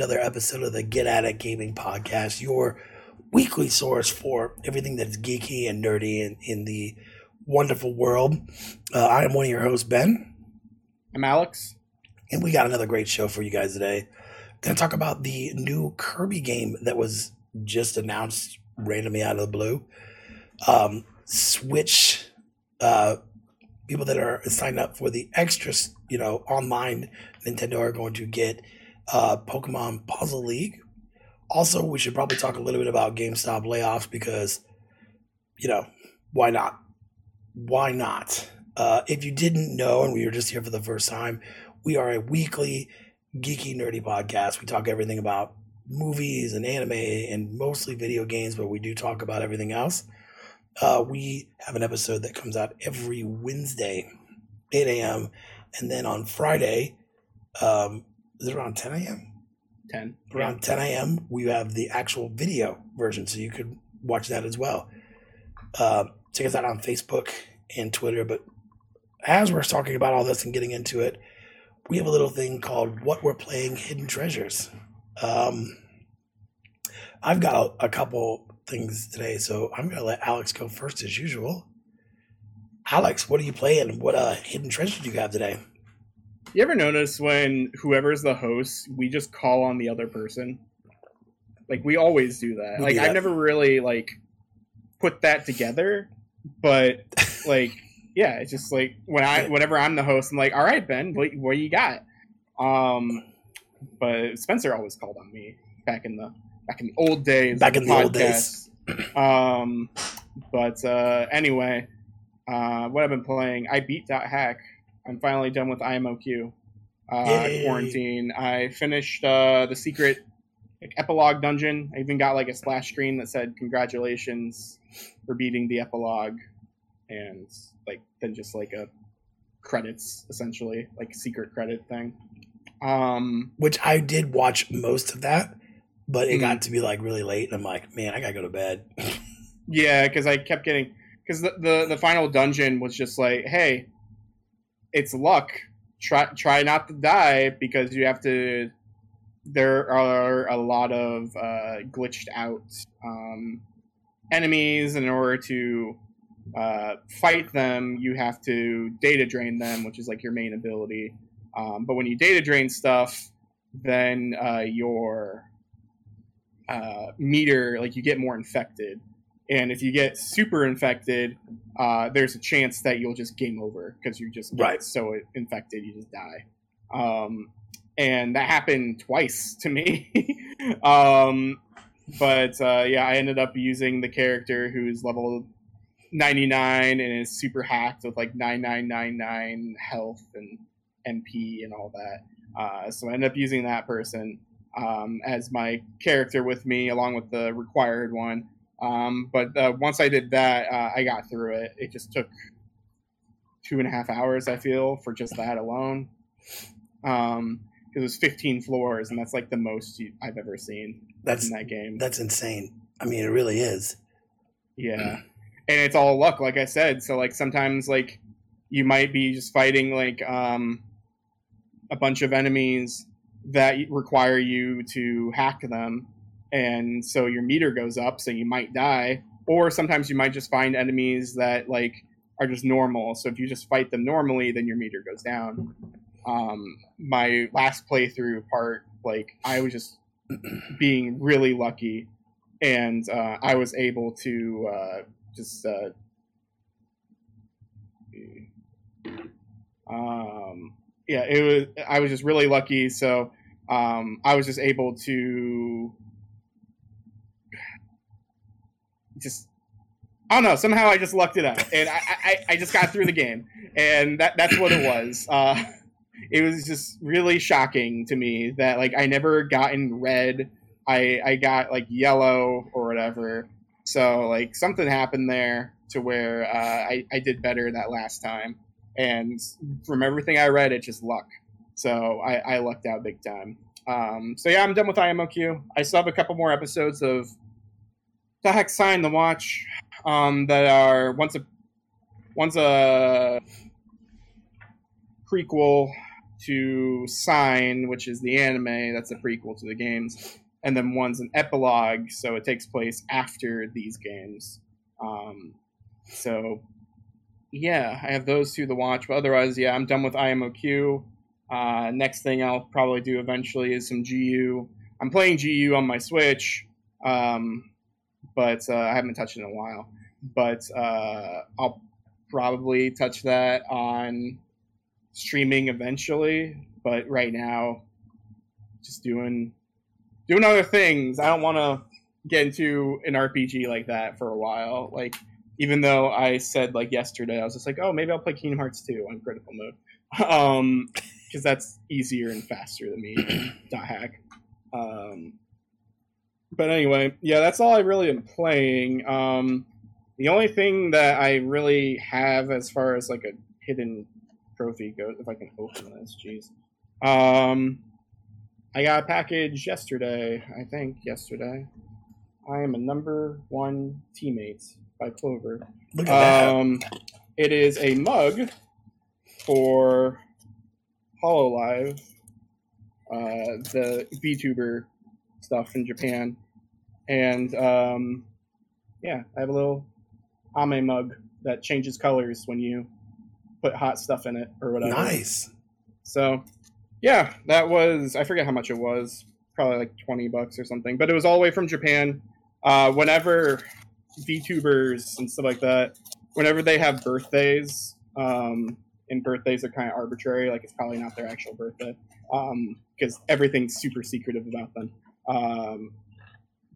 another episode of the Get At It Gaming Podcast, your weekly source for everything that's geeky and nerdy in, in the wonderful world. Uh, I am one of your hosts, Ben. I'm Alex. And we got another great show for you guys today. Going to talk about the new Kirby game that was just announced randomly out of the blue. Um, Switch uh, people that are signed up for the extra, you know, online Nintendo are going to get uh, Pokemon Puzzle League. Also, we should probably talk a little bit about GameStop layoffs because, you know, why not? Why not? Uh, if you didn't know, and we were just here for the first time, we are a weekly geeky nerdy podcast. We talk everything about movies and anime and mostly video games, but we do talk about everything else. Uh, we have an episode that comes out every Wednesday, 8 a.m. And then on Friday, um, is it around 10 a.m.? 10. Around 10 a.m., we have the actual video version, so you could watch that as well. Uh, check us out on Facebook and Twitter. But as we're talking about all this and getting into it, we have a little thing called What We're Playing Hidden Treasures. Um, I've got a, a couple things today, so I'm going to let Alex go first as usual. Alex, what are you playing? What uh, hidden treasures do you have today? You ever notice when whoever's the host, we just call on the other person? Like we always do that. Like I've never really like put that together, but like yeah, it's just like when I whenever I'm the host, I'm like, all right, Ben, what, what you got? Um, but Spencer always called on me back in the back in the old days. Back in the old days. Um, but uh, anyway, uh, what I've been playing, I beat Dot Hack. I'm finally done with IMOQ. Uh, quarantine. I finished uh, the secret like, epilogue dungeon. I even got like a splash screen that said "Congratulations for beating the epilogue," and like then just like a credits essentially, like secret credit thing. Um, Which I did watch most of that, but it Mhm. got to be like really late, and I'm like, man, I gotta go to bed. Yeah, because I kept getting because the, the the final dungeon was just like, hey, it's luck. Try try not to die because you have to. There are a lot of uh, glitched out um, enemies, in order to uh, fight them, you have to data drain them, which is like your main ability. Um, but when you data drain stuff, then uh, your uh, meter, like you get more infected and if you get super infected, uh, there's a chance that you'll just game over because you just get Right. so infected you just die. Um, and that happened twice to me. um, but uh, yeah, I ended up using the character who's level 99 and is super hacked with like 9999 health and MP and all that. Uh, so I ended up using that person um, as my character with me, along with the required one. Um, but uh, once I did that, uh, I got through it. It just took two and a half hours, I feel, for just that alone. Um, it was 15 floors, and that's like the most you, I've ever seen That's in that game. that's insane. I mean, it really is. Yeah. And it's all luck, like I said. So like sometimes like you might be just fighting like um a bunch of enemies that require you to hack them and so your meter goes up so you might die. Or sometimes you might just find enemies that like are just normal. So if you just fight them normally then your meter goes down. Um my last playthrough part like i was just being really lucky and uh, I was able to uh, just uh, um, yeah, it was. I was just really lucky, so um, I was just able to just. I don't know. Somehow I just lucked it up, and I, I, I just got through the game, and that that's what it was. Uh, it was just really shocking to me that like I never gotten red I I got like yellow or whatever. So like something happened there to where uh, I I did better that last time, and from everything I read, it's just luck. So I I lucked out big time. Um, so yeah, I'm done with IMOQ. I still have a couple more episodes of the hack sign the watch um, that are once a once a prequel to Sign, which is the anime that's a prequel to the games, and then one's an epilogue, so it takes place after these games. Um, so yeah, I have those two to watch, but otherwise, yeah, I'm done with IMOQ. Uh, next thing I'll probably do eventually is some GU. I'm playing GU on my Switch, um, but uh, I haven't touched it in a while. But uh, I'll probably touch that on streaming eventually. But right now, just doing doing other things. I don't want to get into an RPG like that for a while. Like even though I said like yesterday, I was just like, oh, maybe I'll play Kingdom Hearts 2 on critical mode. Um, because that's easier and faster than me. dot hack. Um, but anyway, yeah, that's all I really am playing. Um, the only thing that I really have as far as like a hidden trophy goes, if I can open this, jeez. Um, I got a package yesterday, I think yesterday. I am a number one teammate by Clover. Look at Um, it is a mug for Hololive, uh, the VTuber stuff in Japan, and um, yeah, I have a little Ame mug that changes colors when you put hot stuff in it or whatever. Nice. So, yeah, that was I forget how much it was, probably like twenty bucks or something. But it was all the way from Japan. Uh, whenever VTubers and stuff like that, whenever they have birthdays, um, and birthdays are kind of arbitrary, like it's probably not their actual birthday, because everything's super secretive about them. Um,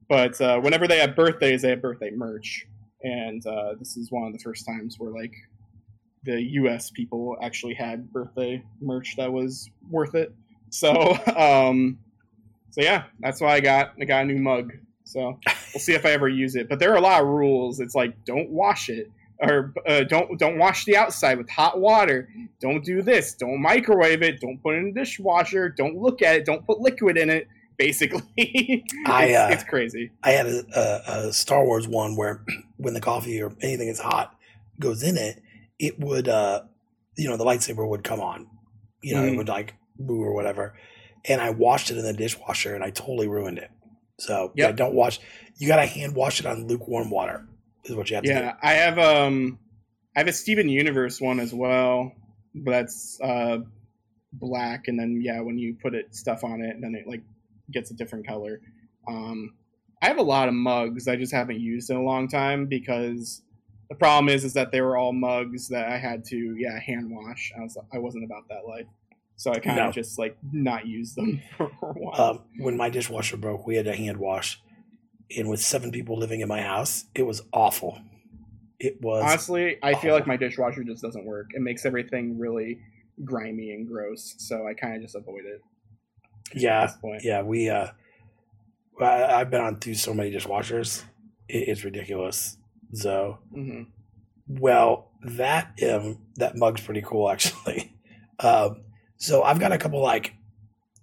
but uh, whenever they have birthdays, they have birthday merch, and uh, this is one of the first times where like the U.S. people actually had birthday merch that was worth it. So, um, so yeah, that's why I got I got a new mug. So we'll see if I ever use it. But there are a lot of rules. It's like don't wash it, or uh, don't don't wash the outside with hot water. Don't do this. Don't microwave it. Don't put it in the dishwasher. Don't look at it. Don't put liquid in it. Basically, I, it's, uh, it's crazy. I had a, a, a Star Wars one where when the coffee or anything is hot goes in it, it would, uh, you know, the lightsaber would come on. You know, it Mhm. would like boo or whatever. And I washed it in the dishwasher and I totally ruined it. So yeah, don't wash. You got to hand wash it on lukewarm water. Is what you have to Yeah, I have um, I have a Steven Universe one as well, but that's uh, black, and then yeah, when you put it stuff on it, then it like gets a different color. Um, I have a lot of mugs I just haven't used in a long time because the problem is is that they were all mugs that I had to yeah hand wash. I was I wasn't about that life, so I kind of No. just like not use them for a while. Um, when my dishwasher broke, we had to hand wash. And with seven people living in my house, it was awful. It was Honestly, I feel like my dishwasher just doesn't work. It makes everything really grimy and gross, so I kind of just avoid it. Yeah, yeah. We uh, I, I've been on through so many dishwashers. It, it's ridiculous. So hmm Well, that um, that mug's pretty cool actually. Um, so I've got a couple like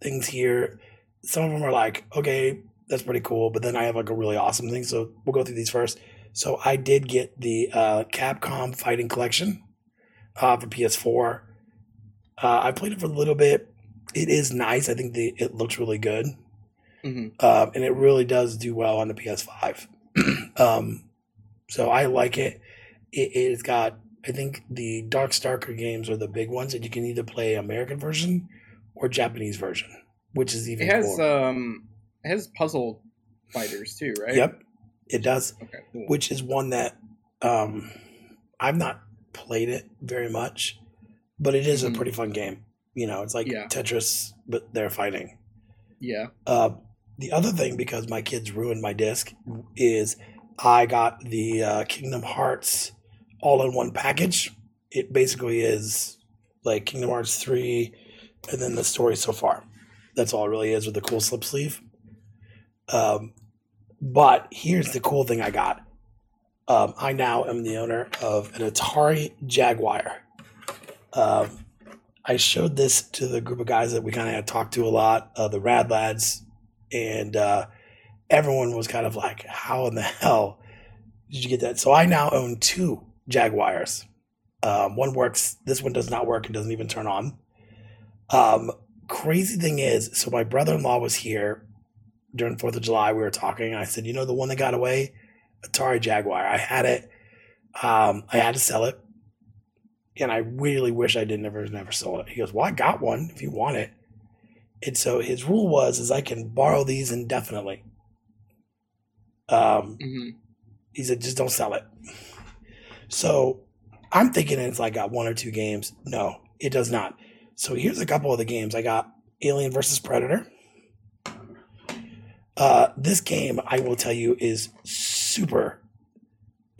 things here. Some of them are like, okay, that's pretty cool, but then I have like a really awesome thing. So we'll go through these first. So I did get the uh, Capcom Fighting Collection uh, for PS4. Uh, I played it for a little bit. It is nice. I think the it looks really good hmm um, and it really does do well on the PS5. um, so I like it. it. It's got, I think the Darkstalker games are the big ones, and you can either play American version or Japanese version, which is even It has cooler. um, it has puzzle fighters too, right? Yep, it does. Okay. Cool. Which is one that um, I've not played it very much, but it is Mhm. a pretty fun game. You know, it's like Yeah. Tetris, but they're fighting. Yeah. Uh, the other thing, because my kids ruined my disc, is I got the uh, Kingdom Hearts all in one package. It basically is like Kingdom Hearts 3 and then the story so far. That's all it really is with the cool slip sleeve. Um, but here's the cool thing I got. Um, I now am the owner of an Atari Jaguar. Um, I showed this to the group of guys that we kind of had talked to a lot, uh, the Rad Lads, and uh, everyone was kind of like, "How in the hell did you get that?" So I now own two Jaguars. Um, one works. This one does not work and doesn't even turn on. Um, crazy thing is, so my brother in law was here during Fourth of July. We were talking, I said, you know, the one that got away, Atari Jaguar. I had it. Um, I had to sell it, and I really wish I did never never sold it. He goes, well, I got one if you want it. And so his rule was, is I can borrow these indefinitely. Um, hmm he said, just don't sell it. So I'm thinking it's like got one or two games. No, it does not. So here's a couple of the games. I got Alien versus Predator. Uh, this game, I will tell you, is super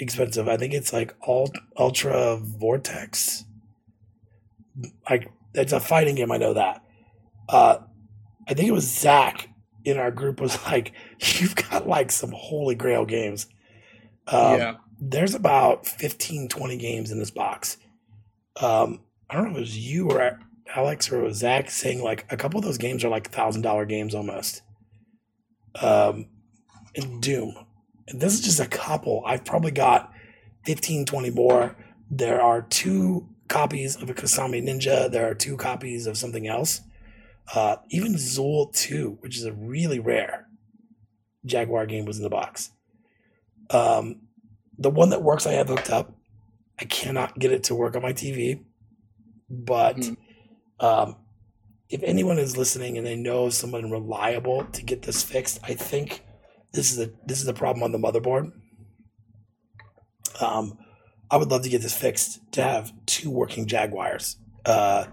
expensive. I think it's like Ult- Ultra Vortek. Like it's a fighting game. I know that. Uh, I think it was Zach in our group was like, "You've got like some holy grail games." Um, yeah. there's about 15 20 games in this box um i don't know if it was you or alex or zach saying like a couple of those games are like thousand dollar games almost um and doom this is just a couple i've probably got 15 20 more there are two copies of a Kasumi Ninja there are two copies of something else uh even zool 2 which is a really rare jaguar game was in the box um, the one that works, I have hooked up. I cannot get it to work on my TV. But Mhm. um, if anyone is listening and they know someone reliable to get this fixed, I think this is a this is a problem on the motherboard. Um, I would love to get this fixed to have two working Jaguars. Uh,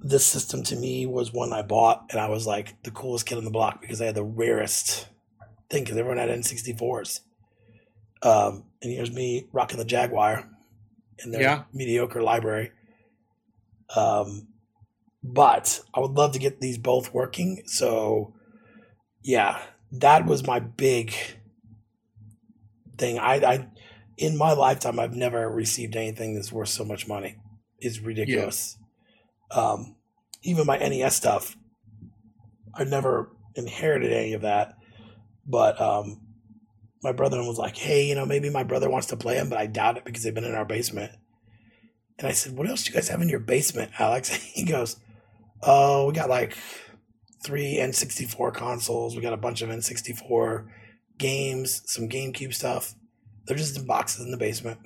this system to me was one I bought, and I was like the coolest kid on the block because I had the rarest thing because everyone had N64s. Um, and here's me rocking the Jaguar in their Yeah. mediocre library. Um, but I would love to get these both working. So, yeah, that was my big thing. I, I in my lifetime, I've never received anything that's worth so much money. It's ridiculous. Um, even my NES stuff, I never inherited any of that. But um, my brother was like, "Hey, you know, maybe my brother wants to play them, but I doubt it because they've been in our basement." And I said, "What else do you guys have in your basement, Alex?" he goes, "Oh, we got like three N64 consoles. We got a bunch of N64 games, some GameCube stuff. They're just in boxes in the basement."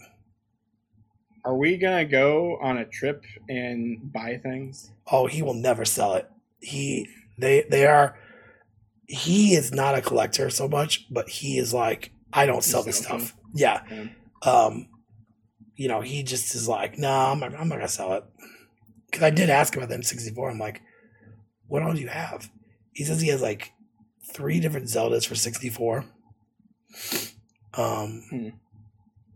Are we gonna go on a trip and buy things? Oh, he will never sell it. He they they are he is not a collector so much, but he is like, I don't sell this stuff. Yeah. Yeah. Um you know, he just is like, no, nah, I'm not, I'm not gonna sell it. Because I did ask about the N64. I'm like, what all do you have? He says he has like three different Zeldas for 64. Um, Hmm.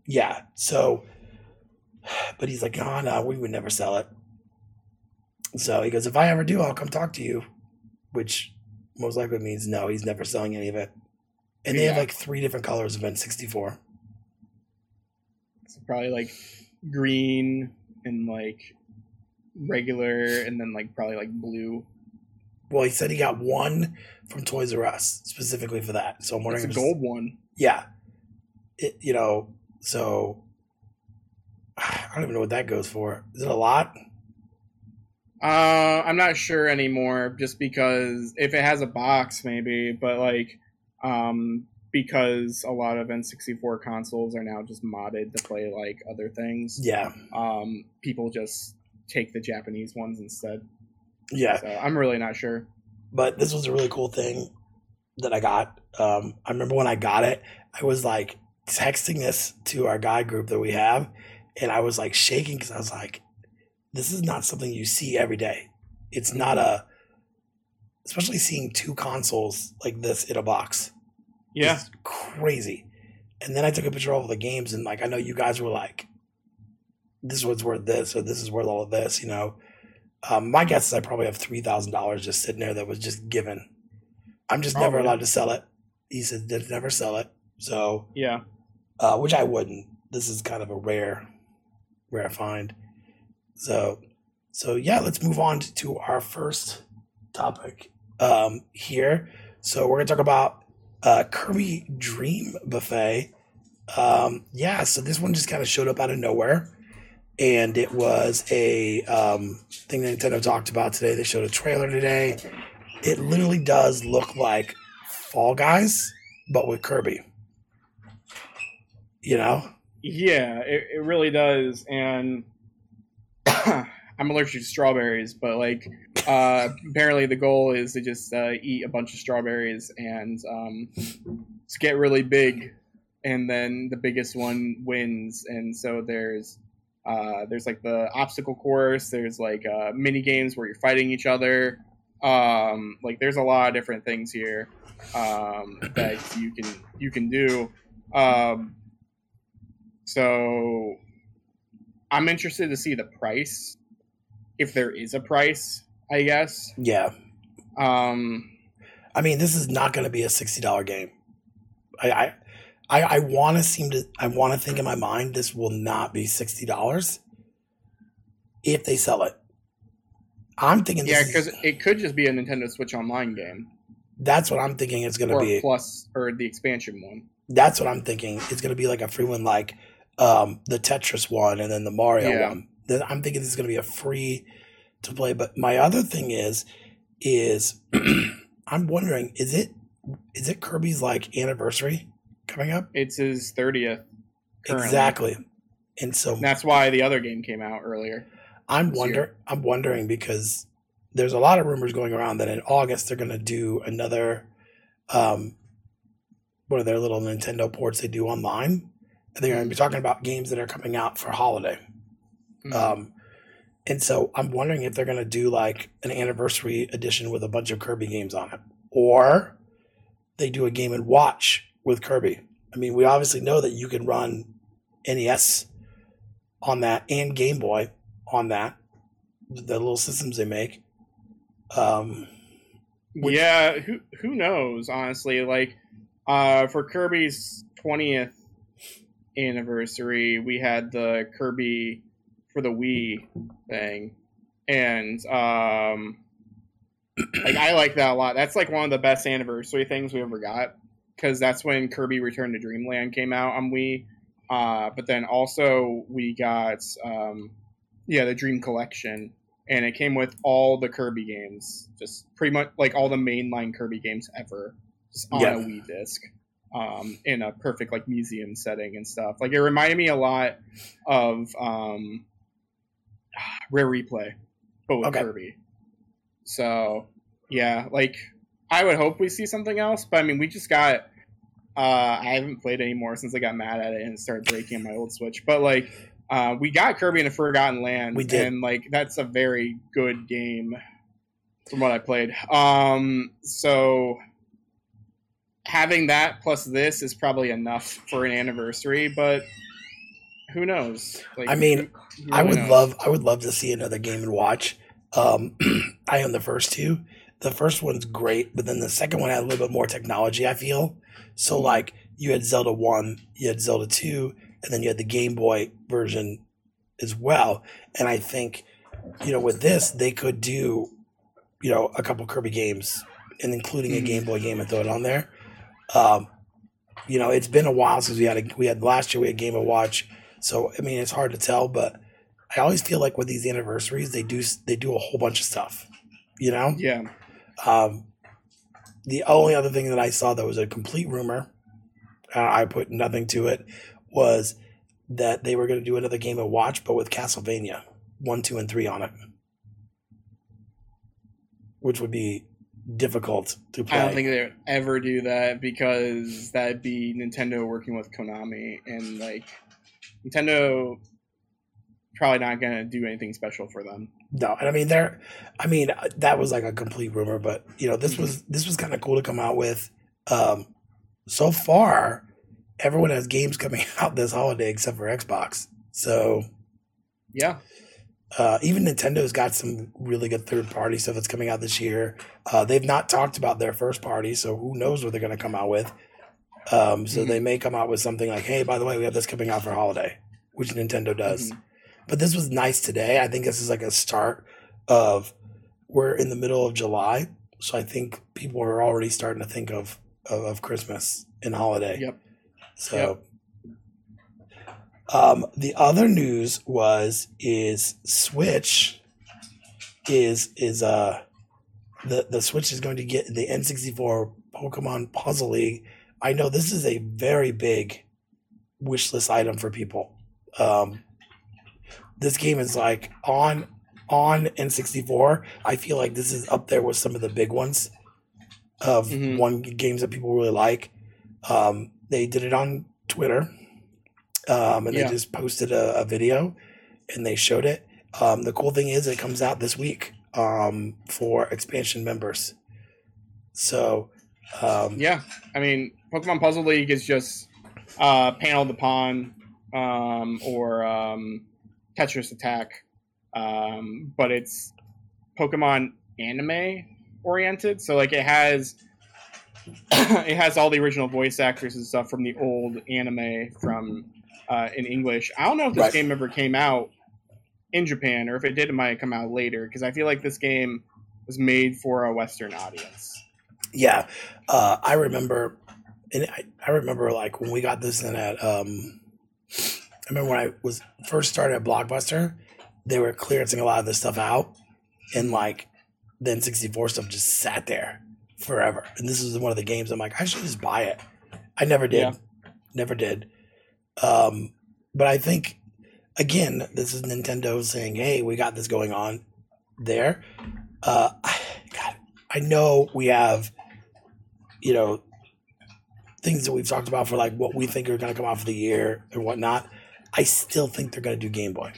yeah. So, but he's like, oh no, we would never sell it. So he goes, if I ever do, I'll come talk to you, which most likely means no, he's never selling any of it. And they have like three different colors of N64. So probably like green and like regular, and then like probably like blue. Well, he said he got one from Toys R Us specifically for that. So I'm wondering It's a gold one. Yeah. It, you know, so I don't even know what that goes for. Is it a lot? Uh, I'm not sure anymore, just because if it has a box, maybe, but like, um, because a lot of N64 consoles are now just modded to play like other things. Yeah. Um, people just take the Japanese ones instead. Yeah. So I'm really not sure. But this was a really cool thing that I got. Um, I remember when I got it, I was like texting this to our guy group that we have, and I was like shaking because I was like, this is not something you see every day. It's not a, especially seeing two consoles like this in a box. Yeah, It's crazy. And then I took a picture of all the games, and like I know you guys were like, "This one's worth this," or "This is worth all of this." You know, um, my guess is I probably have three thousand dollars just sitting there that was just given. I'm just never allowed to sell it. He said they'd never sell it, so yeah. uh, which I wouldn't. This is kind of a rare, rare find. So, so yeah, let's move on to our first topic um, here. So we're gonna talk about uh, Kirby Dream Buffet. Um, yeah, so this one just kind of showed up out of nowhere. And it was a um, thing that Nintendo talked about today. They showed a trailer today. It literally does look like Fall Guys, but with Kirby. You know? Yeah, it, it really does. And I'm allergic to strawberries, but like uh, apparently the goal is to just uh, eat a bunch of strawberries and um, to get really big, and then the biggest one wins. And so there's uh, there's like the obstacle course. There's like uh, mini games where you're fighting each other. Um, like there's a lot of different things here um, that you can you can do. Um, so I'm interested to see the price, if there is a price. I guess. Yeah. Um, I mean, this is not going to be a sixty dollar game. I I, I, I want to seem to I want to think in my mind this will not be sixty dollars if they sell it. I'm thinking. yeah, because it could just be a Nintendo Switch Online game that's what I'm thinking. It's going to be. plus or the expansion one. That's what I'm thinking. It's going to be like a free one, like um, the Tetris one, and then the Mario Yeah. one. Then I'm thinking this is going to be a free to play. But my other thing is, is I'm wondering, is it is it Kirby's like anniversary coming up? It's his thirtieth. Exactly. And so That's why the other game came out earlier. I'm wonder year. I'm wondering because there's a lot of rumors going around that in August they're going to do another um what are their little Nintendo ports they do online. And they're going to be talking about games that are coming out for holiday. Mhm. Um and so I'm wondering if they're going to do like an anniversary edition with a bunch of Kirby games on it or they do a game and watch with Kirby. I mean, we obviously know that you can run NES on that and Game Boy on that, the little systems they make. Um, which- yeah, who who knows? Honestly, like uh, for Kirby's twentieth anniversary, we had the Kirby for the Wii thing, and um, like I like that a lot. That's like one of the best anniversary things we ever got because that's when Kirby Return to Dreamland came out on Wii. Uh, but then also we got um, yeah the Dream Collection, and it came with all the Kirby games, just pretty much like all the mainline Kirby games ever, just on Yeah. a Wii disc, um, in a perfect like museum setting and stuff. Like it reminded me a lot of um, Rare Replay, but with Okay. Kirby. So yeah, like I would hope we see something else, but I mean we just got. Uh, I haven't played anymore since I got mad at it and started breaking my old Switch. But like, uh, we got Kirby in a Forgotten Land, We did. and like that's a very good game from what I played. Um, so having that plus this is probably enough for an anniversary, but who knows? Like, I mean, who- who I would knows? love, I would love to see another game and watch. Um, I own the first two. The first one's great, but then the second one had a little bit more technology. I feel so. Like you had Zelda one, you had Zelda two, and then you had the Game Boy version as well. And I think, you know, with this, they could do, you know, a couple Kirby games and including a Mhm. Game Boy game and throw it on there. Um, you know, it's been a while since we had a, we had last year we had Game and Watch, so I mean it's hard to tell, but I always feel like with these anniversaries they do they do a whole bunch of stuff, you know. Yeah. Um, the only other thing that I saw that was a complete rumor, uh, I put nothing to it, was that they were going to do another Game and Watch, but with Castlevania one, two, and three on it, which would be difficult to play. I don't think they would ever do that because that'd be Nintendo working with Konami, and like Nintendo probably not gonna do anything special for them. No, and I mean there, I mean uh, that was like a complete rumor, but you know this Mm-hmm. was this was kind of cool to come out with. Um, so far, everyone has games coming out this holiday except for Xbox. So Yeah, uh, even Nintendo's got some really good third party stuff that's coming out this year. Uh, they've not talked about their first party, so who knows what they're going to come out with. Um, so Mhm. they may come out with something like, "Hey, by the way, we have this coming out for holiday," which Nintendo does. Mhm. But this was nice today. I think this is like a start of we're in the middle of July, so I think people are already starting to think of of, of Christmas and holiday. Yep. So Um, the other news was is Switch is is uh the the Switch is going to get the N64 Pokemon Puzzle League. I know this is a very big wish list item for people. Um, this game is like on on N64. I feel like this is up there with some of the big ones of Mhm. one games that people really like. Um, they did it on Twitter, um, and Yeah. they just posted a, a video and they showed it. Um, the cool thing is it comes out this week um, for expansion members. So um, Yeah, I mean, Pokemon Puzzle League is just uh, Panel de Pon um, or um, Tetris Attack, um, but it's Pokemon anime oriented. So like it has it has all the original voice actors and stuff from the old anime from uh, in English. I don't know if this Right. game ever came out in Japan or if it did, it might come out later because I feel like this game was made for a Western audience. yeah, uh, I remember, and I, I remember like when we got this in at. Um, I remember when I was first started at Blockbuster, they were clearancing a lot of this stuff out, and like the N64 stuff just sat there forever. And this was one of the games I'm like, I should just buy it. I never did, Yeah. never did. Um, but I think again, this is Nintendo saying, "Hey, we got this going on." There, uh, God, I know we have, you know, things that we've talked about for like what we think are going to come out for the year and whatnot. I still think they're going to do Game Boy.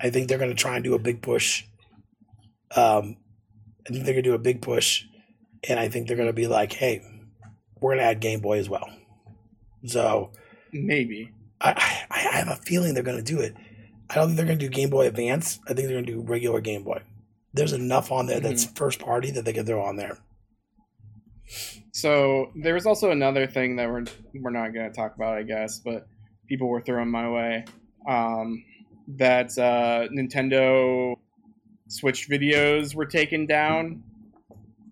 I think they're going to try and do a big push. Um, I think they're going to do a big push, and I think they're going to be like, "Hey, we're going to add Game Boy as well." So Maybe. I, I I have a feeling they're going to do it. I don't think they're going to do Game Boy Advance. I think they're going to do regular Game Boy. There's enough on there that's first party that they could throw on there. So there was also another thing that we're we're not going to talk about, I guess, but people were throwing my way. Um, that uh, Nintendo Switch videos were taken down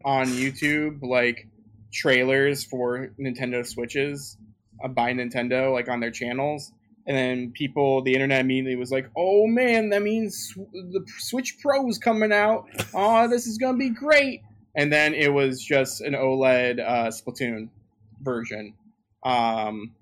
on YouTube, like trailers for Nintendo Switches uh, by Nintendo, like on their channels. And then people, the internet immediately was like, "Oh man, that means the Switch Pro is coming out. Oh, this is gonna be great." and then it was just an OLED uh, Splatoon version. Um,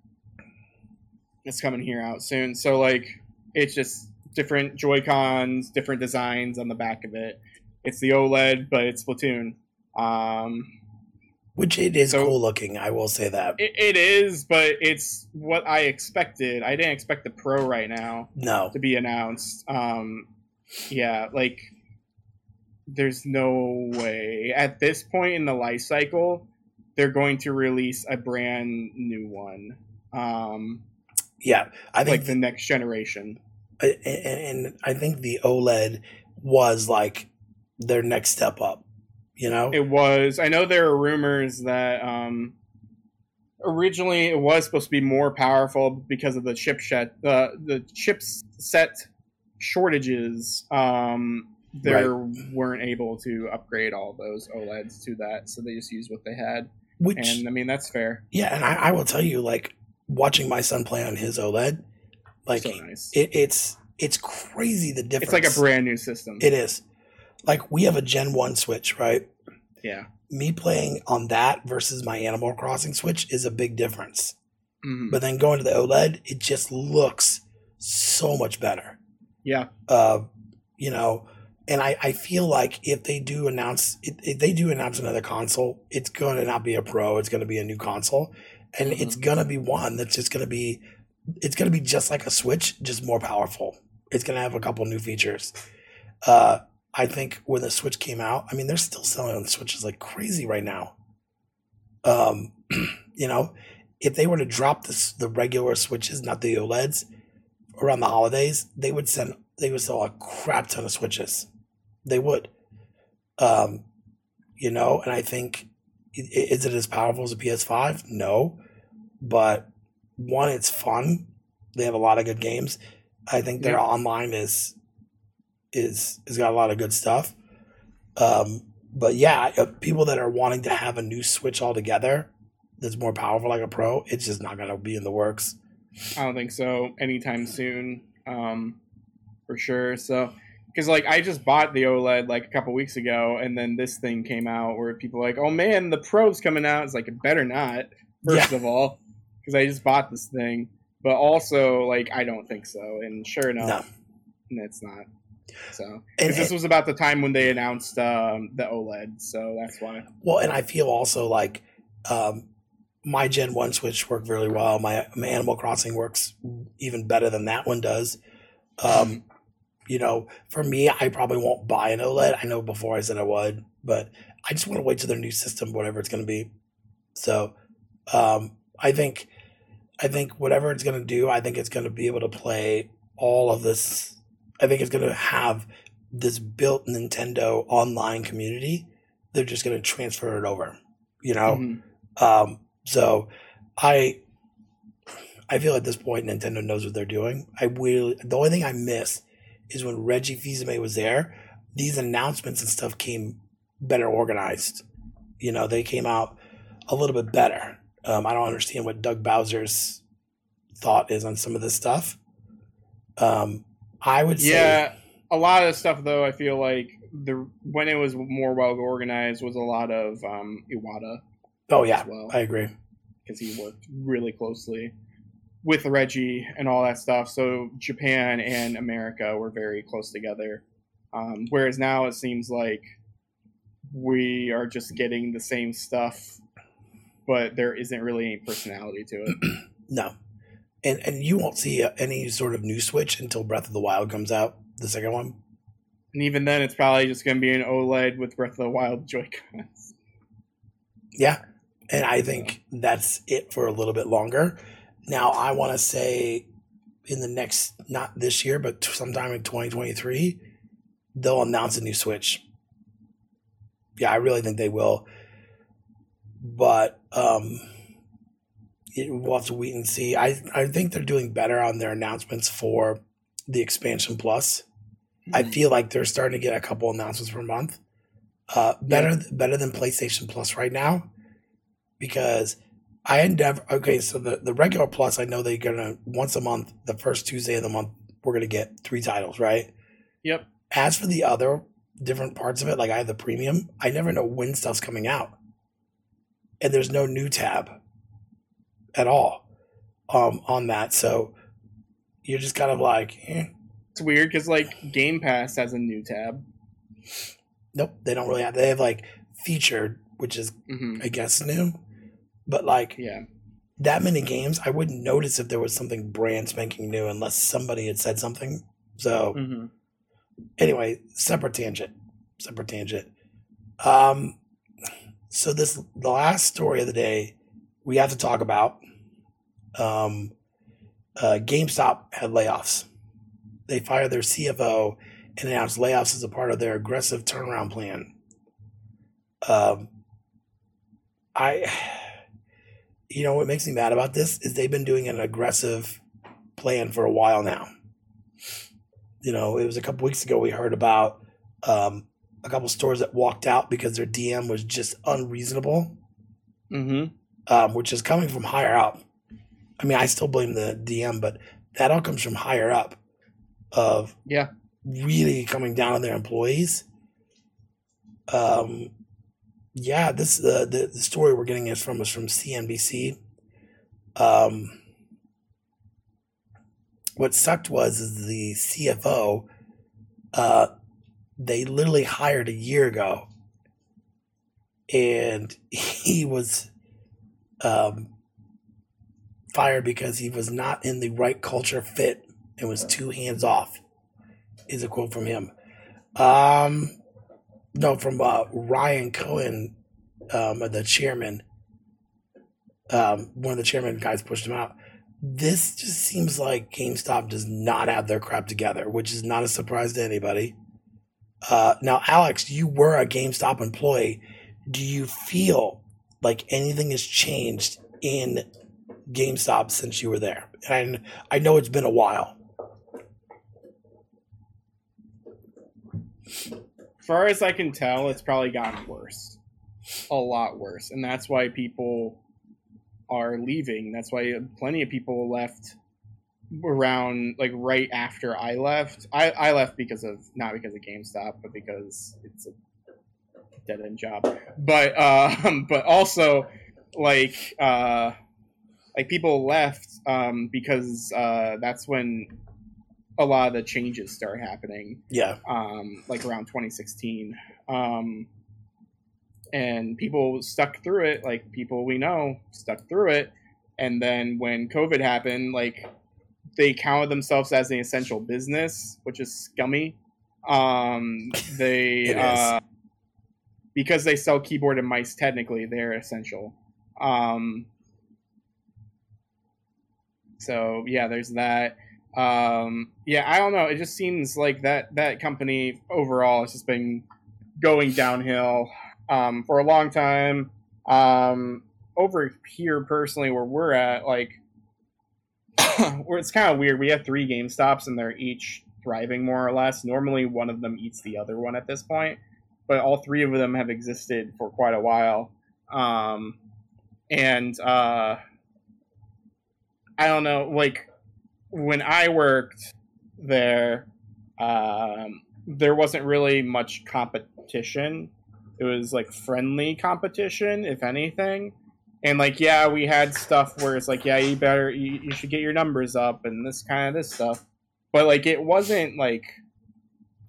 it's coming here out soon. So like, it's just different Joy Cons, different designs on the back of it. It's the OLED, but it's Splatoon. Um, Which it is So- cool looking. I will say that. it, it is, but it's what I expected. I didn't expect the Pro right now. No, to be announced. Um, yeah, like there's no way at this point in the life cycle they're going to release a brand new one. Um, yeah, I think like the next generation. and, and I think the OLED was like their next step up. You know, It was. I know there are rumors that um, originally it was supposed to be more powerful because of the chipset, the the chipset shortages. Um, they weren't able to upgrade all those OLEDs to that, so they just used what they had. which And I mean that's fair. yeah, and I, I will tell you, like watching my son play on his OLED, like so nice. it, it's it's crazy the difference. it's like a brand new system. It is. Like we have a Gen One Switch, right? yeah. Me playing on that versus my Animal Crossing Switch is a big difference. Mhm. But then going to the OLED, it just looks so much better. Yeah. Uh, you know, and I, I feel like if they do announce if they do announce another console, it's going to not be a Pro. It's going to be a new console, and Mhm. it's going to be one that's just going to be it's going to be just like a Switch, just more powerful. It's going to have a couple new features. Uh, I think when the Switch came out, I mean, they're still selling the Switches like crazy right now. Um, you know, if they were to drop this, the regular Switches, not the OLEDs, around the holidays, they would send they would sell a crap ton of Switches. They would. Um, you know, and I think is it as powerful as a PS5? No, but one, it's fun. They have a lot of good games. I think their Yeah. online is is has got a lot of good stuff. Um, but yeah, uh, people that are wanting to have a new Switch altogether that's more powerful, like a Pro, it's just not going to be in the works. I don't think so anytime soon, um, for sure. So, because like I just bought the OLED like a couple weeks ago, and then this thing came out where people are like, "Oh man, the Pro's coming out." It's like it better not. First Yeah. of all, because I just bought this thing, but also like I don't think so. And sure enough, No. it's not. So, And, this was about the time when they announced um, the OLED, so that's why. well, and I feel also like um, my Gen One Switch worked really well. My, my Animal Crossing works even better than that one does. Um, you know, for me, I probably won't buy an OLED. I know before I said I would, but I just want to wait to their new system, whatever it's going to be. So, um, I think, I think whatever it's going to do, I think it's going to be able to play all of this. I think it's going to have this built Nintendo online community. They're just going to transfer it over, you know. Mhm. Um, so I I feel at this point Nintendo knows what they're doing. I really the only thing I miss is when Reggie Fils-Aimé was there, these announcements and stuff came better organized. You know, they came out a little bit better. Um, I don't understand what Doug Bowser's thought is on some of this stuff. Um, I would say Yeah, a lot of stuff though. I feel like the when it was more well organized was a lot of um, Iwata Oh yeah, as well I agree. because he worked really closely with Reggie and all that stuff. So Japan and America were very close together. Um, whereas now it seems like we are just getting the same stuff, but there isn't really any personality to it. No, and and you won't see uh, any sort of new Switch until Breath of the Wild comes out, the second one. And even then, it's probably just going to be an OLED with Breath of the Wild Joy-Cons. Yeah, and I think that's it for a little bit longer. Now I want to say in the next not this year, but sometime in 2023, they'll announce a new Switch. Yeah, I really think they will. But um it, we'll have to wait and see. I I think they're doing better on their announcements for the expansion plus. I feel like they're starting to get a couple announcements per month. Uh, better better than PlayStation Plus right now, because I endeavor. Okay, so the the regular Plus, I know they're gonna once a month, the first Tuesday of the month, we're gonna get three titles, right? Yep. As for the other different parts of it, like I have the premium, I never know when stuff's coming out, and there's no new tab at all um, on that. So you're just kind of like, eh, It's weird because like Game Pass has a new tab. nope, they don't really have. They have like featured, which is hmm I guess new, but like Yeah. that many games, I wouldn't notice if there was something brand spanking new unless somebody had said something. So hmm anyway, separate tangent, separate tangent. Um, so this the last story of the day we have to talk about. Um, uh, GameStop had layoffs. They fired their CFO and announced layoffs as a part of their aggressive turnaround plan. Um, I, you know, what makes me mad about this is they've been doing an aggressive plan for a while now you know, it was a couple weeks ago we heard about um, a couple stores that walked out because their DM was just unreasonable, hmm um, which is coming from higher up. I mean, I still blame the DM, but that all comes from higher up of Yeah. really coming down on their employees. Um, yeah, this uh, the the story we're getting is from is from CNBC. Um, what sucked was is the CFO. Uh, they literally hired a year ago, and he was um, fired because he was not in the right culture fit and was too hands off. Is a quote from him. Um, no, from uh, Ryan Cohen, um, the chairman. Um, one of the chairman guys pushed him out. This just seems like GameStop does not have their crap together, which is not a surprise to anybody. Uh, now, Alex, you were a GameStop employee. Do you feel like anything has changed in GameStop since you were there? And I know it's been a while. As far as I can tell, it's probably gotten worse, a lot worse, and that's why people are leaving. That's why plenty of people left around like right after I left. I, I left because of not because of GameStop, but because it's a dead end job. But um, but also like uh, like people left um, because uh, that's when a lot of the changes start happening. Yeah. Um, like around 2016. Um, and people stuck through it, like people we know stuck through it. And then when COVID happened, like they counted themselves as an essential business, which is scummy. Um, they uh, because they sell keyboard and mice. Technically, they're essential. Um, so yeah, there's that. Um, yeah, I don't know. It just seems like that that company overall has just been going downhill um, for a long time. Um, over here, personally, where we're at, like, it's kind of weird. We have three Game Stops, and they're each thriving more or less. Normally, one of them eats the other one at this point, but all three of them have existed for quite a while. Um, and uh, I don't know, like when I worked there, um, there wasn't really much competition. It was like friendly competition, if anything. And like, yeah, we had stuff where it's like, yeah, you better, you, you should get your numbers up and this kind of this stuff. But like, it wasn't like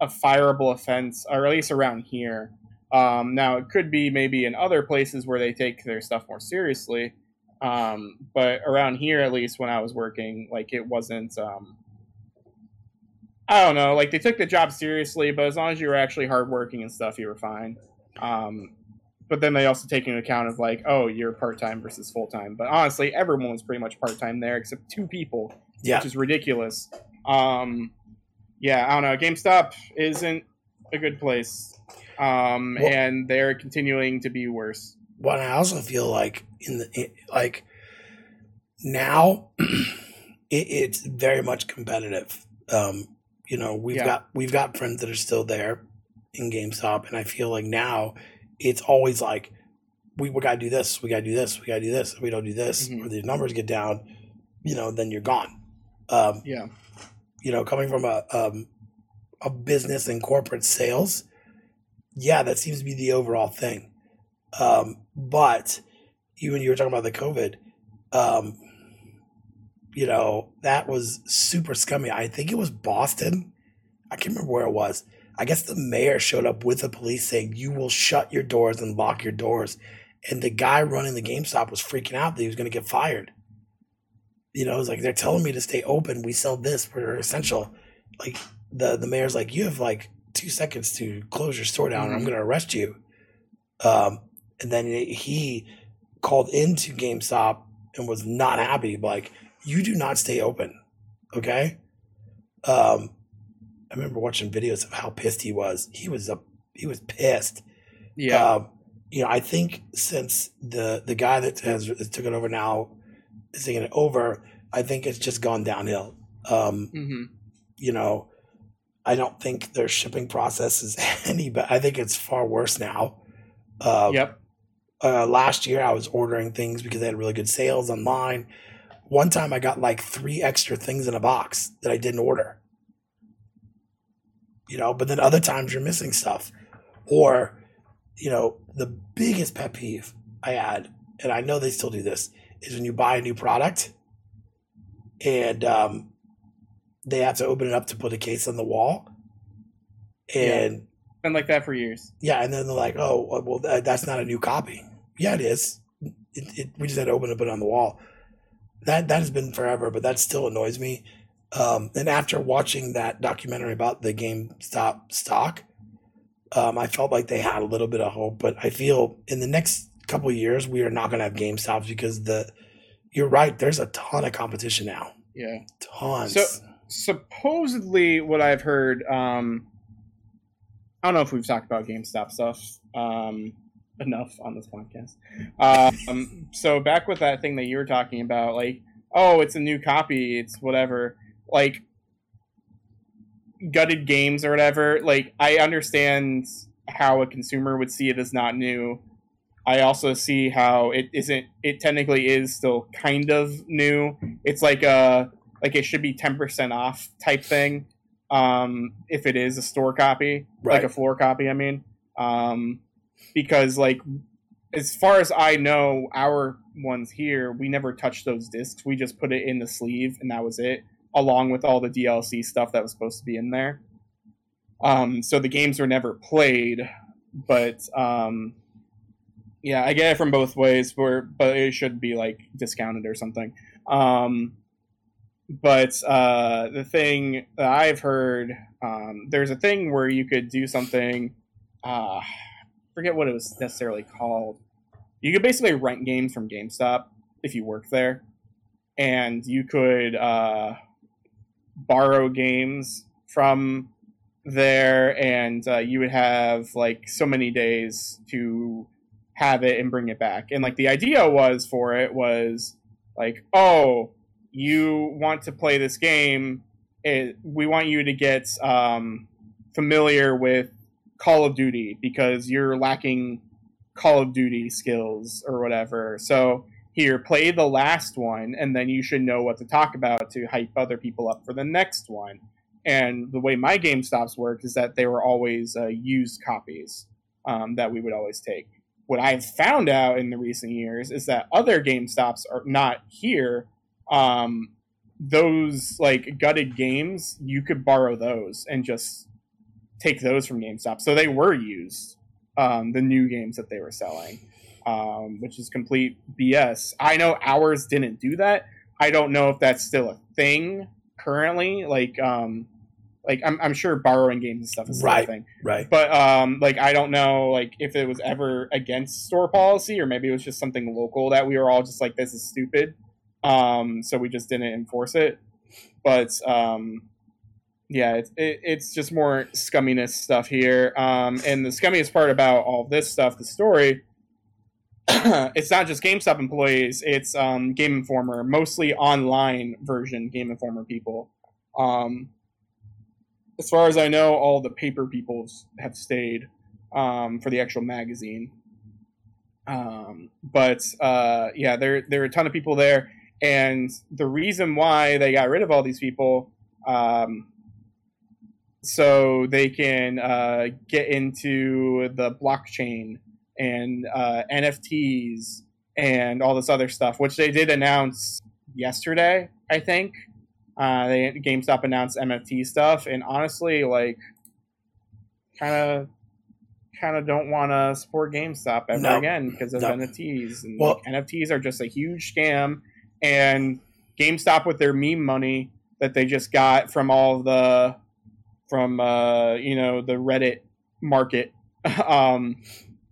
a fireable offense, or at least around here. Um, now, it could be maybe in other places where they take their stuff more seriously. Um, but around here, at least when I was working, like it wasn't. Um, I don't know. Like they took the job seriously, but as long as you were actually hardworking and stuff, you were fine. Um, but then they also take into account of like, oh, you're part time versus full time. But honestly, everyone was pretty much part time there except two people, Yeah. which is ridiculous. Um, yeah, I don't know. GameStop isn't a good place, um, Well- and they're continuing to be worse. Well, I also feel like in the it, like now it, it's very much competitive. Um, you know, we've Yeah. got we've got friends that are still there in GameStop, and I feel like now it's always like we, we gotta do this, we gotta do this, we gotta do this. If we don't do this, Mhm. or the numbers get down, you know, then you're gone. Um, Yeah, you know, coming from a um, a business and corporate sales, yeah, that seems to be the overall thing. Um, but you when you were talking about the COVID, um, you know, that was super scummy. I think it was Boston. I can't remember where it was. I guess the mayor showed up with the police saying, "You will shut your doors and lock your doors." And the guy running the GameStop was freaking out that he was going to get fired. You know, it's like they're telling me to stay open. We sell this. We're essential. Like the the mayor's like, you have like two seconds to close your store down, or I'm going to arrest you. Um, and then he called into GameStop and was not happy. Like, you do not stay open, okay? Um, I remember watching videos of how pissed he was. He was a he was pissed. yeah, Um, you know, I think since the the guy that has, has took it over now is taking it over, I think it's just gone downhill. Um, hmm you know, I don't think their shipping process is any, but I think it's far worse now. Uh, yep, uh, last year I was ordering things because they had really good sales online. One time I got like three extra things in a box that I didn't order. You know, but then other times you're missing stuff. Or, you know, the biggest pet peeve I had, and I know they still do this, is when you buy a new product and um, they have to open it up to put a case on the wall. And been like that for years. yeah, and then they're like, "Oh, well, that's not a new copy." Yeah, it is. It, it, we just had to open it, and put it on the wall. That that has been forever, but that still annoys me. Um, and after watching that documentary about the GameStop stock, um, I felt like they had a little bit of hope. But I feel in the next couple of years, we are not going to have GameStops because the you're right. There's a ton of competition now. Yeah. Tons. So- supposedly what I've heard, um, I don't know if we've talked about GameStop stuff um, enough on this podcast. Um, so back with that thing that you were talking about, like, oh, it's a new copy, it's whatever. Like, gutted games or whatever. Like, I understand how a consumer would see it as not new. I also see how it isn't. It technically is still kind of new. It's like a like it should be 10% off type thing um, if it is a store copy, Right. like a floor copy, I mean. Um, because, like, as far as I know, our ones here, we never touched those discs. We just put it in the sleeve, and that was it, along with all the DLC stuff that was supposed to be in there. Um, so the games were never played, but um, yeah, I get it from both ways. Where, but it should be like discounted or something. Um, but uh, the thing that I've heard, um, there's a thing where you could do something. Uh, forget what it was necessarily called. You could basically rent games from GameStop if you work there, and you could uh, borrow games from there, and uh, you would have like so many days to have it and bring it back. And like the idea was for it was like, oh, you want to play this game, it, we want you to get um, familiar with Call of Duty because you're lacking Call of Duty skills or whatever. So here, play the last one, and then you should know what to talk about to hype other people up for the next one. And the way my GameStops worked is that they were always uh, used copies um, that we would always take. What I've found out in the recent years is that other GameStops are not here. Um, those like gutted games, you could borrow those and just take those from GameStop. So they were used, um, the new games that they were selling, um, which is complete BS. I know ours didn't do that. I don't know if that's still a thing currently. Like, um, like I'm, I'm sure borrowing games and stuff is still a Right. thing Right. but um like i don't know like if it was ever against store policy or maybe it was just something local that we were all just like this is stupid um so we just didn't enforce it but um yeah it's it, it's just more scumminess stuff here um and the scummiest part about all this stuff the story it's not just GameStop employees; it's um, Game Informer, mostly online version Game Informer people. Um, as far as I know, all the paper people have stayed um, for the actual magazine. Um, but uh, yeah, there there are a ton of people there, and the reason why they got rid of all these people, um, so they can uh, get into the blockchain and uh, NFTs and all this other stuff, which they did announce yesterday, I think. Uh, they GameStop announced NFT stuff, and honestly, like, kind of, kind of don't want to support GameStop ever No. again because of No. NFTs. And Well- like, NFTs are just a huge scam, and GameStop with their meme money that they just got from all the, from uh, you know the Reddit market. um,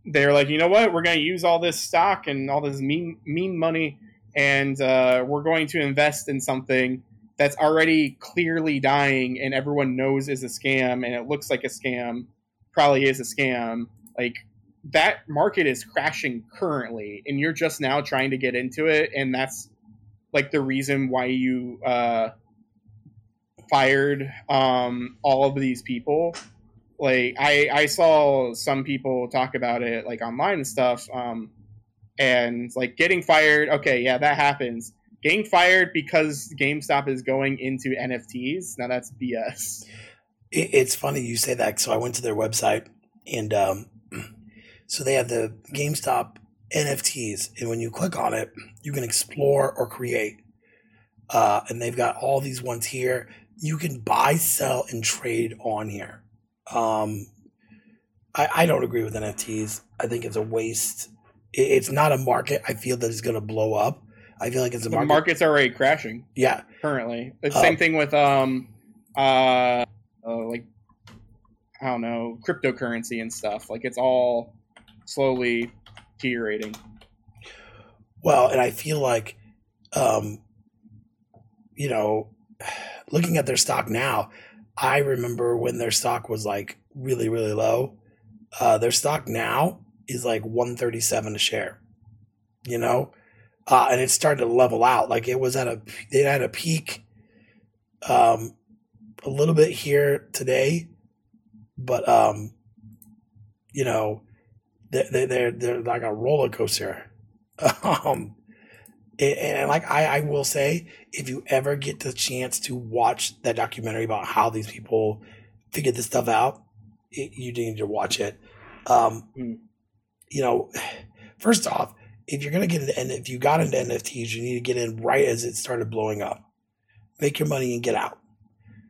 they're like, you know what? We're going to use all this stock and all this mean meme money, and uh, we're going to invest in something that's already clearly dying and everyone knows is a scam and it looks like a scam, probably is a scam. Like that market is crashing currently, and you're just now trying to get into it, and that's like the reason why you uh, fired um, all of these people like I I saw some people talk about it like online and stuff um and like getting fired okay yeah that happens getting fired because GameStop is going into NFTs now that's BS It, it's funny you say that. So I went to their website, and um, so they have the GameStop NFTs, and when you click on it, you can explore or create. Uh, and they've got all these ones here. You can buy, sell, and trade on here. Um, I, I don't agree with NFTs. I think it's a waste. It, it's not a market. I feel that it's going to blow up. I feel like it's a the market's already crashing yeah, currently the Uh, same thing with um uh, uh like I don't know cryptocurrency and stuff like it's all slowly deteriorating Well, and I feel like, um, you know, looking at their stock now, I remember when their stock was like really, really low. Uh, their stock now is like 137 a share, you know, uh, and it started to level out. Like it was at a, it had a peak, um, a little bit here today, but, um, you know, they, they, they're, they're like a roller coaster. um, And, and like I, I will say, if you ever get the chance to watch that documentary about how these people figured this stuff out, it, you need to watch it. Um, Mm. You know, first off, if you're gonna get into and if you got into NFTs, you need to get in right as it started blowing up. Make your money and get out.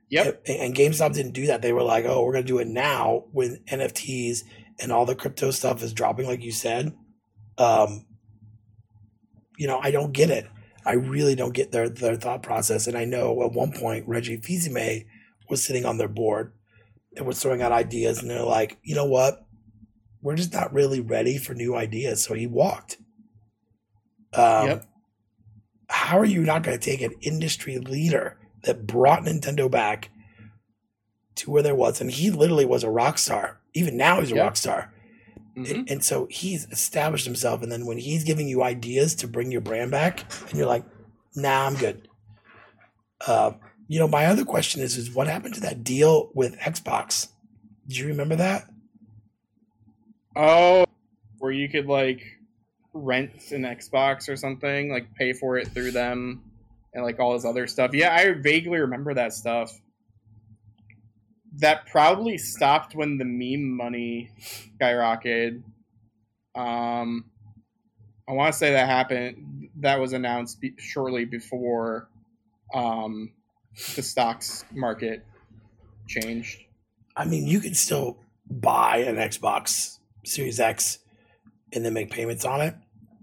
Yep. And, and GameStop didn't do that. They were like, "Oh, we're gonna do it now when NFTs and all the crypto stuff is dropping," like you said. Um, you know, I don't get it. I really don't get their their thought process. And I know at one point Reggie Fils-Aimé was sitting on their board and was throwing out ideas, and they're like, "You know what? We're just not really ready for new ideas." So he walked. Um, Yep. How are you not going to take an industry leader that brought Nintendo back to where there was, and he literally was a rock star. Even now, he's a Yeah. rock star. Mhm. And, and so he's established himself. And then when he's giving you ideas to bring your brand back, and you're like, nah, I'm good. Uh, you know, my other question is, is what happened to that deal with Xbox? Do you remember that? Oh, where you could like rent an Xbox or something, like pay for it through them, and like all this other stuff. Yeah, I vaguely remember that stuff. That probably stopped when the meme money skyrocketed. Um, I want to say that happened. That was announced be- shortly before um, the stocks market changed. I mean, you can still buy an Xbox Series X and then make payments on it,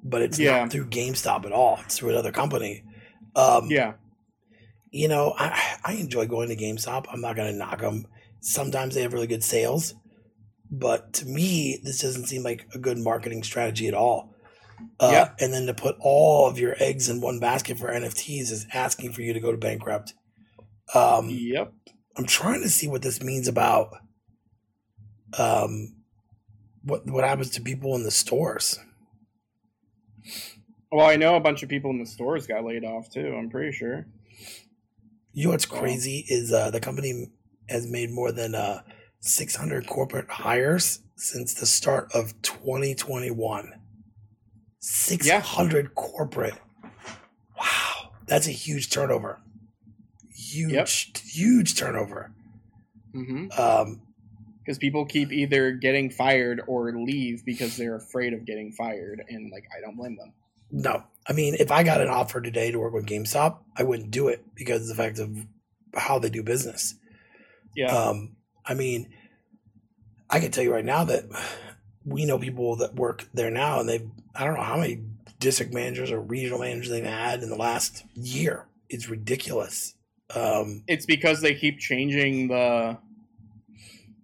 but it's Yeah. not through GameStop at all. It's through another company. Um, Yeah, you know, I I enjoy going to GameStop. I'm not gonna knock them. Sometimes they have really good sales, but to me, this doesn't seem like a good marketing strategy at all. Uh, Yeah. And then to put all of your eggs in one basket for NFTs is asking for you to go to bankrupt. Um, yep. I'm trying to see what this means about um, what what happens to people in the stores. Well, I know a bunch of people in the stores got laid off too. I'm pretty sure. You know what's crazy is uh, the company has made more than uh, 600 corporate hires since the start of 2021. 600 corporate. Wow, that's a huge turnover. Huge, Yep. huge turnover. hmm Um, Because people keep either getting fired or leave because they're afraid of getting fired, and like I don't blame them. no, I mean, if I got an offer today to work with GameStop, I wouldn't do it because of the fact of how they do business. Yeah. Um, I mean, I can tell you right now that we know people that work there now, and they've I don't know how many district managers or regional managers they've had in the last year. It's ridiculous. Um, it's because they keep changing the.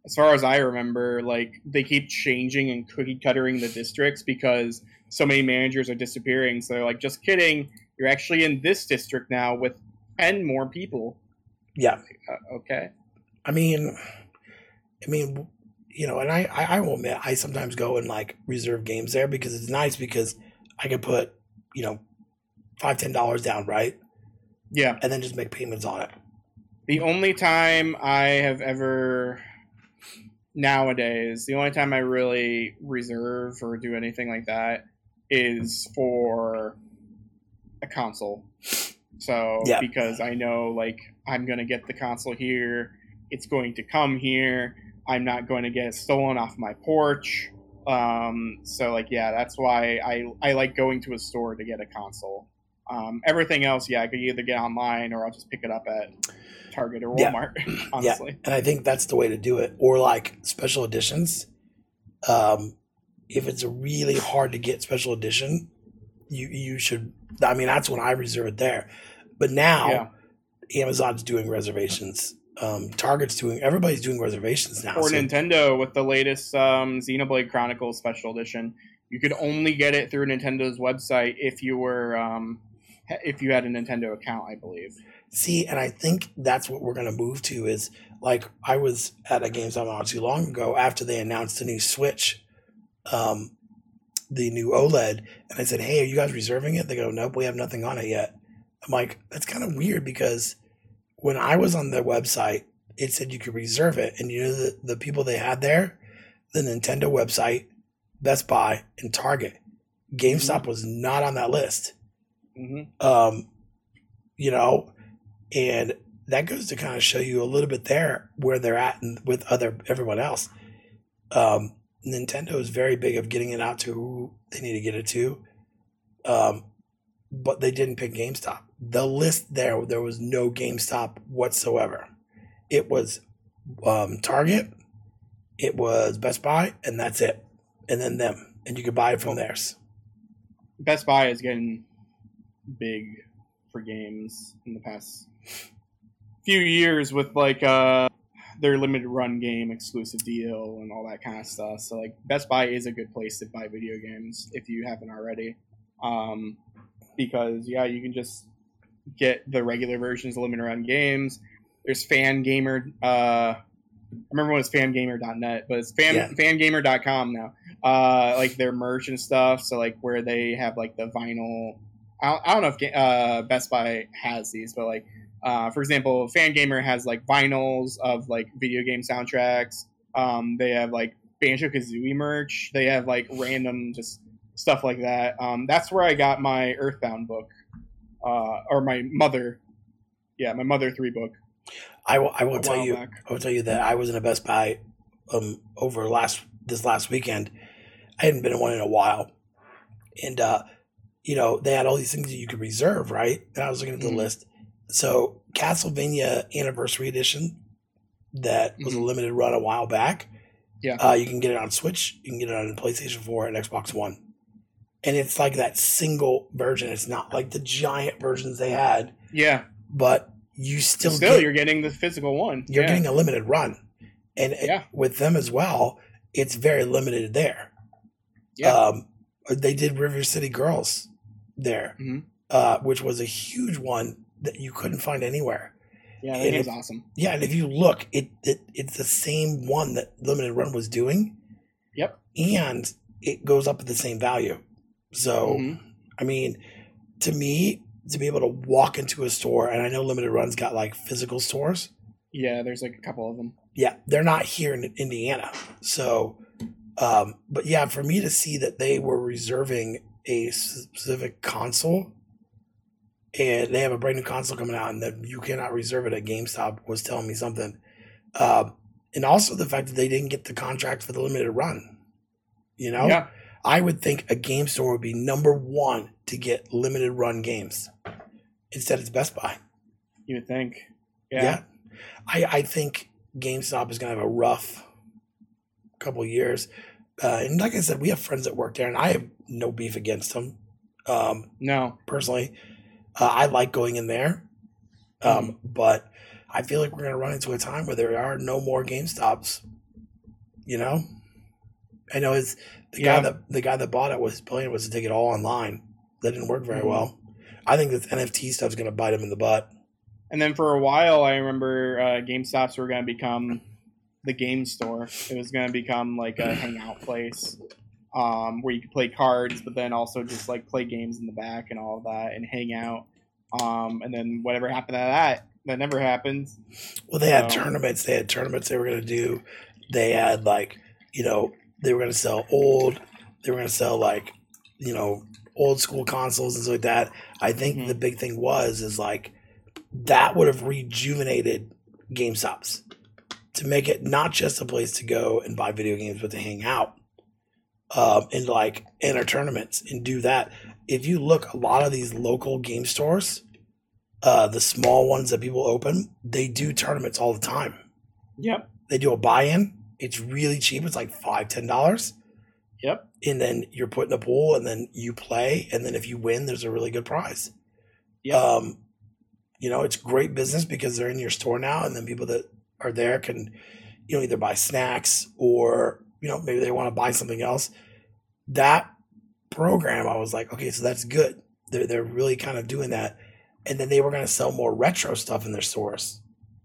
As far as I remember, like they keep changing and cookie cuttering the districts because so many managers are disappearing. So they're like, just kidding. You're actually in this district now with ten more people. yeah, Uh, okay. I mean, I mean, you know, and I, I, I will admit, I sometimes go and like reserve games there because it's nice because I can put, you know, five ten dollars down, right, Yeah. and then just make payments on it. The only time I have ever nowadays, the only time I really reserve or do anything like that is for a console. So Yeah. because I know like I'm gonna get the console here, it's going to come here. I'm not going to get it stolen off my porch. Um, so like yeah, that's why I I like going to a store to get a console. Um, everything else, yeah, I could either get online or I'll just pick it up at Target or Yeah. Walmart. honestly, And I think that's the way to do it. Or like special editions. Um, if it's a really hard to get special edition, you you should. I mean, that's when I reserve it there. But now yeah. Amazon's doing reservations. Um, Target's doing. Everybody's doing reservations now. Or so- Nintendo with the latest um, Xenoblade Chronicles Special Edition. You could only get it through Nintendo's website if you were um, if you had a Nintendo account, I believe. See, and I think that's what we're going to move to is like I was at a GameStop not too long ago after they announced the new Switch, um, the new OLED, and I said, "Hey, are you guys reserving it?" They go, "Nope, we have nothing on it yet." I'm like, "That's kind of weird because when I was on their website, it said you could reserve it, and you know the the people they had there, the Nintendo website, Best Buy, and Target. GameStop was not on that list." hmm Um, you know, and that goes to kind of show you a little bit there where they're at and with other everyone else. Um, Nintendo is very big of getting it out to who they need to get it to. Um, but they didn't pick GameStop. The list there, there was no GameStop whatsoever. It was um, Target, it was Best Buy, and that's it. And then them, and you could buy it from theirs. Best Buy is getting big for games in the past few years with like uh their limited run game exclusive deal and all that kind of stuff. So like Best Buy is a good place to buy video games if you haven't already. Um because yeah, you can just get the regular versions of limited run games. There's Fangamer uh I remember when it was fangamer.net, but it's fan Yeah. fangamer.com now. Uh like their merch and stuff, so like where they have like the vinyl I don't, I don't know if uh, Best Buy has these, but like, uh, for example, Fangamer has like vinyls of like video game soundtracks. Um, they have like Banjo Kazooie merch. They have like random just stuff like that. Um, that's where I got my Earthbound book, uh, or my Mother, yeah, my Mother three book. I will, I will tell you, back. I will tell you that I was in a Best Buy um over last this last weekend. I hadn't been in one in a while, and uh, you know they had all these things that you could reserve, right? And I was looking at the Mhm. list. So Castlevania Anniversary Edition, that was a Mhm. limited run a while back. Yeah. uh, you can get it on Switch, you can get it on PlayStation Four and Xbox One, and it's like that single version. It's not like the giant versions they had, Yeah, but you still, still, get, you're getting the physical one. you're yeah. getting a limited run, and it- Yeah. with them as well, it's very limited there. Yeah. Um, they did River City Girls there, Mhm. uh, which was a huge one that you couldn't find anywhere. yeah, that if- awesome. Yeah, and if you look, it, it it's the same one that limited run was doing. Yep. and it goes up at the same value. So, Mhm. I mean, to me, to be able to walk into a store, and I know limited runs got like physical stores. Yeah, there's like a couple of them. Yeah, they're not here in Indiana. So, um, but yeah, for me to see that they were reserving a specific console and they have a brand new console coming out and that you cannot reserve it at GameStop was telling me something. Um, and also the fact that they didn't get the contract for the limited run. You know, Yeah, I would think a game store would be number one to get limited run games. Instead, it's Best Buy. you would think. Yeah. Yeah. I, I think GameStop is going to have a rough couple years. Uh, and like I said, we have friends that work there, and I have no beef against them. Um, No. personally, uh, I like going in there. Um, But I feel like we're going to run into a time where there are no more GameStops. You know? I know his, the Yeah. guy that the guy that bought it was plan was to take it all online. That didn't work very Mhm. well. I think this NFT stuff's going to bite him in the butt. And then for a while, I remember uh, GameStops were going to become the game store. It was going to become like a hangout place um, where you could play cards, but then also just like play games in the back and all of that and hang out. Um, and then whatever happened to that, that never happened. Well, they had So- tournaments. They had tournaments they were going to do. They had like, you know, they were going to sell old. They were going to sell like, you know, old school consoles and stuff like that. I think Mhm. the big thing was is like that would have rejuvenated GameStops to make it not just a place to go and buy video games, but to hang out um, and like enter tournaments and do that. If you look, a lot of these local game stores, uh, the small ones that people open, they do tournaments all the time. Yep. They do a buy-in. It's really cheap. It's like five, ten dollars. Yep. And then you're put in a pool, and then you play, and then if you win, there's a really good prize. Yep. Um, you know, it's great business because they're in your store now, and then people that are there can, you know, either buy snacks or you know maybe they want to buy something else. That program, I was like, okay, so that's good. They're they're really kind of doing that, and then they were going to sell more retro stuff in their stores,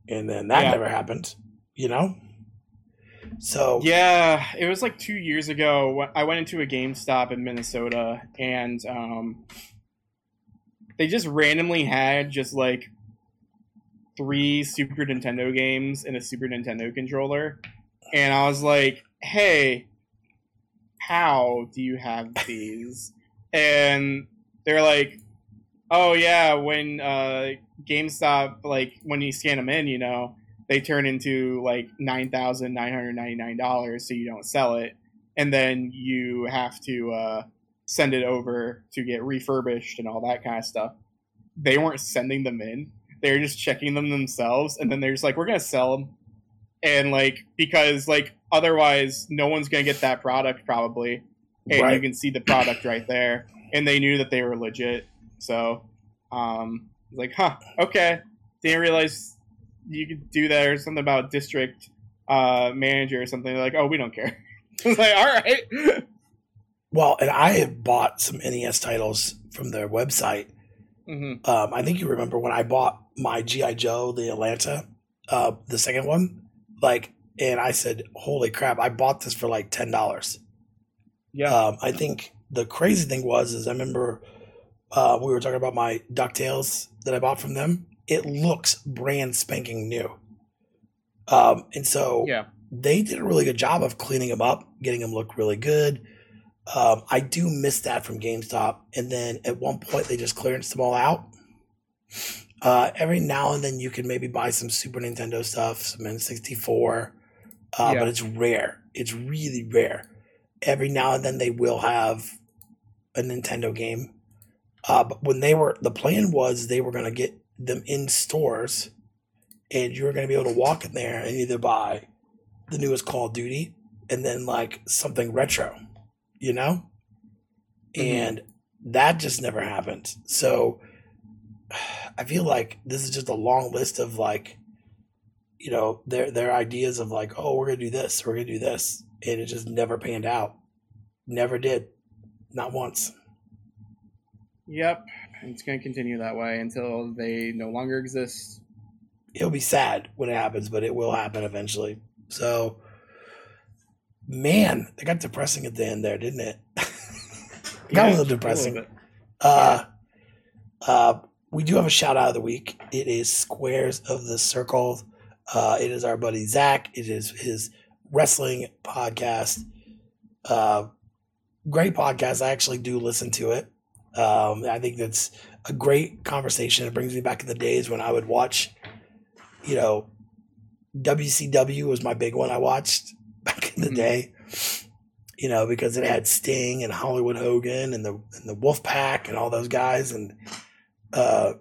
and then that Yeah. never happened. You know. So Yeah, it was like two years ago. I went into a GameStop in Minnesota, and um, they just randomly had just like three Super Nintendo games and a Super Nintendo controller, and I was like, "Hey, how do you have these?" And they're like, Oh yeah, when uh, GameStop like when you scan them in, you know, they turn into like nine thousand nine hundred ninety nine dollars, so you don't sell it, and then you have to uh, send it over to get refurbished and all that kind of stuff. They weren't sending them in; they were just checking them themselves, and then they're just like, "We're gonna sell them," and like because like otherwise, no one's gonna get that product probably, and Right. you can see the product right there, and they knew that they were legit, so um, like, "Huh, okay." Didn't realize you could do that or something about district uh, manager or something. They're like, "Oh, we don't care." it's like, "All right." Well, and I have bought some NES titles from their website. hmm Um, I think you remember when I bought my GI Joe, the Atlanta, uh, the second one, like, and I said, "Holy crap! I bought this for like ten dollars." Yeah. Um, I think the crazy thing was is I remember uh, we were talking about my Ducktales that I bought from them. It looks brand spanking new, um, and so yeah. they did a really good job of cleaning them up, getting them look really good. Um, I do miss that from GameStop, and then at one point they just clearanced them all out. Uh, every now and then you can maybe buy some Super Nintendo stuff, some N64, uh, Yeah. but it's rare. It's really rare. Every now and then they will have a Nintendo game. Uh, but when they were, the plan was they were going to get them in stores, and you were going to be able to walk in there and either buy the newest Call of Duty and then like something retro, you know? Mhm. And that just never happened. So I feel like this is just a long list of like, you know, their their ideas of like, oh, we're gonna do this, we're gonna do this, and it just never panned out. Never did, not once. Yep. It's going to continue that way until they no longer exist. It'll be sad when it happens, but it will happen eventually. So, man, it got depressing at the end there, didn't it? it got a little depressing. bit. Uh, uh, we do have a shout out of the week. It is Squares of the Circle. Uh, it is our buddy Zach. It is his wrestling podcast. Uh, great podcast. I actually do listen to it. Um, I think that's a great conversation. It brings me back to the days when I would watch, you know, WCW was my big one I watched back in the Mhm. day. You know, because it had Sting and Hollywood Hogan and the and the Wolf Pack and all those guys and uh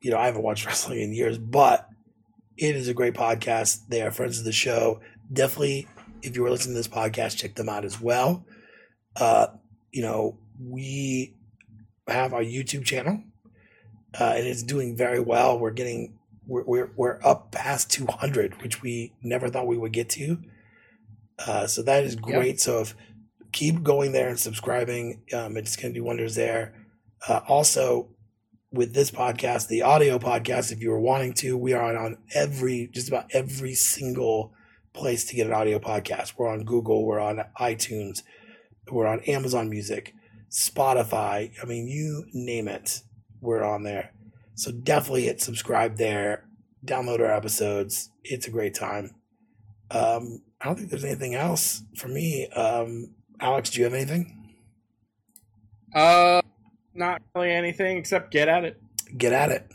you know, I haven't watched wrestling in years, but it is a great podcast. They are friends of the show. Definitely, if you were listening to this podcast, check them out as well. Uh, you know, we have our YouTube channel, uh, and it's doing very well. We're getting we're we're, we're up past 200, which we never thought we would get to. Uh, so that is great. So if keep going there and subscribing, um, it's going to do wonders there. Uh, also, with this podcast, the audio podcast, if you were wanting to, we are on every just about every single place to get an audio podcast. We're on Google, we're on iTunes, we're on Amazon Music, Spotify. I mean, you name it, we're on there. So definitely hit subscribe there, download our episodes. It's a great time. Um, I don't think there's anything else for me. Um, Alex, do you have anything? Uh, not really anything except get at it. Get at it.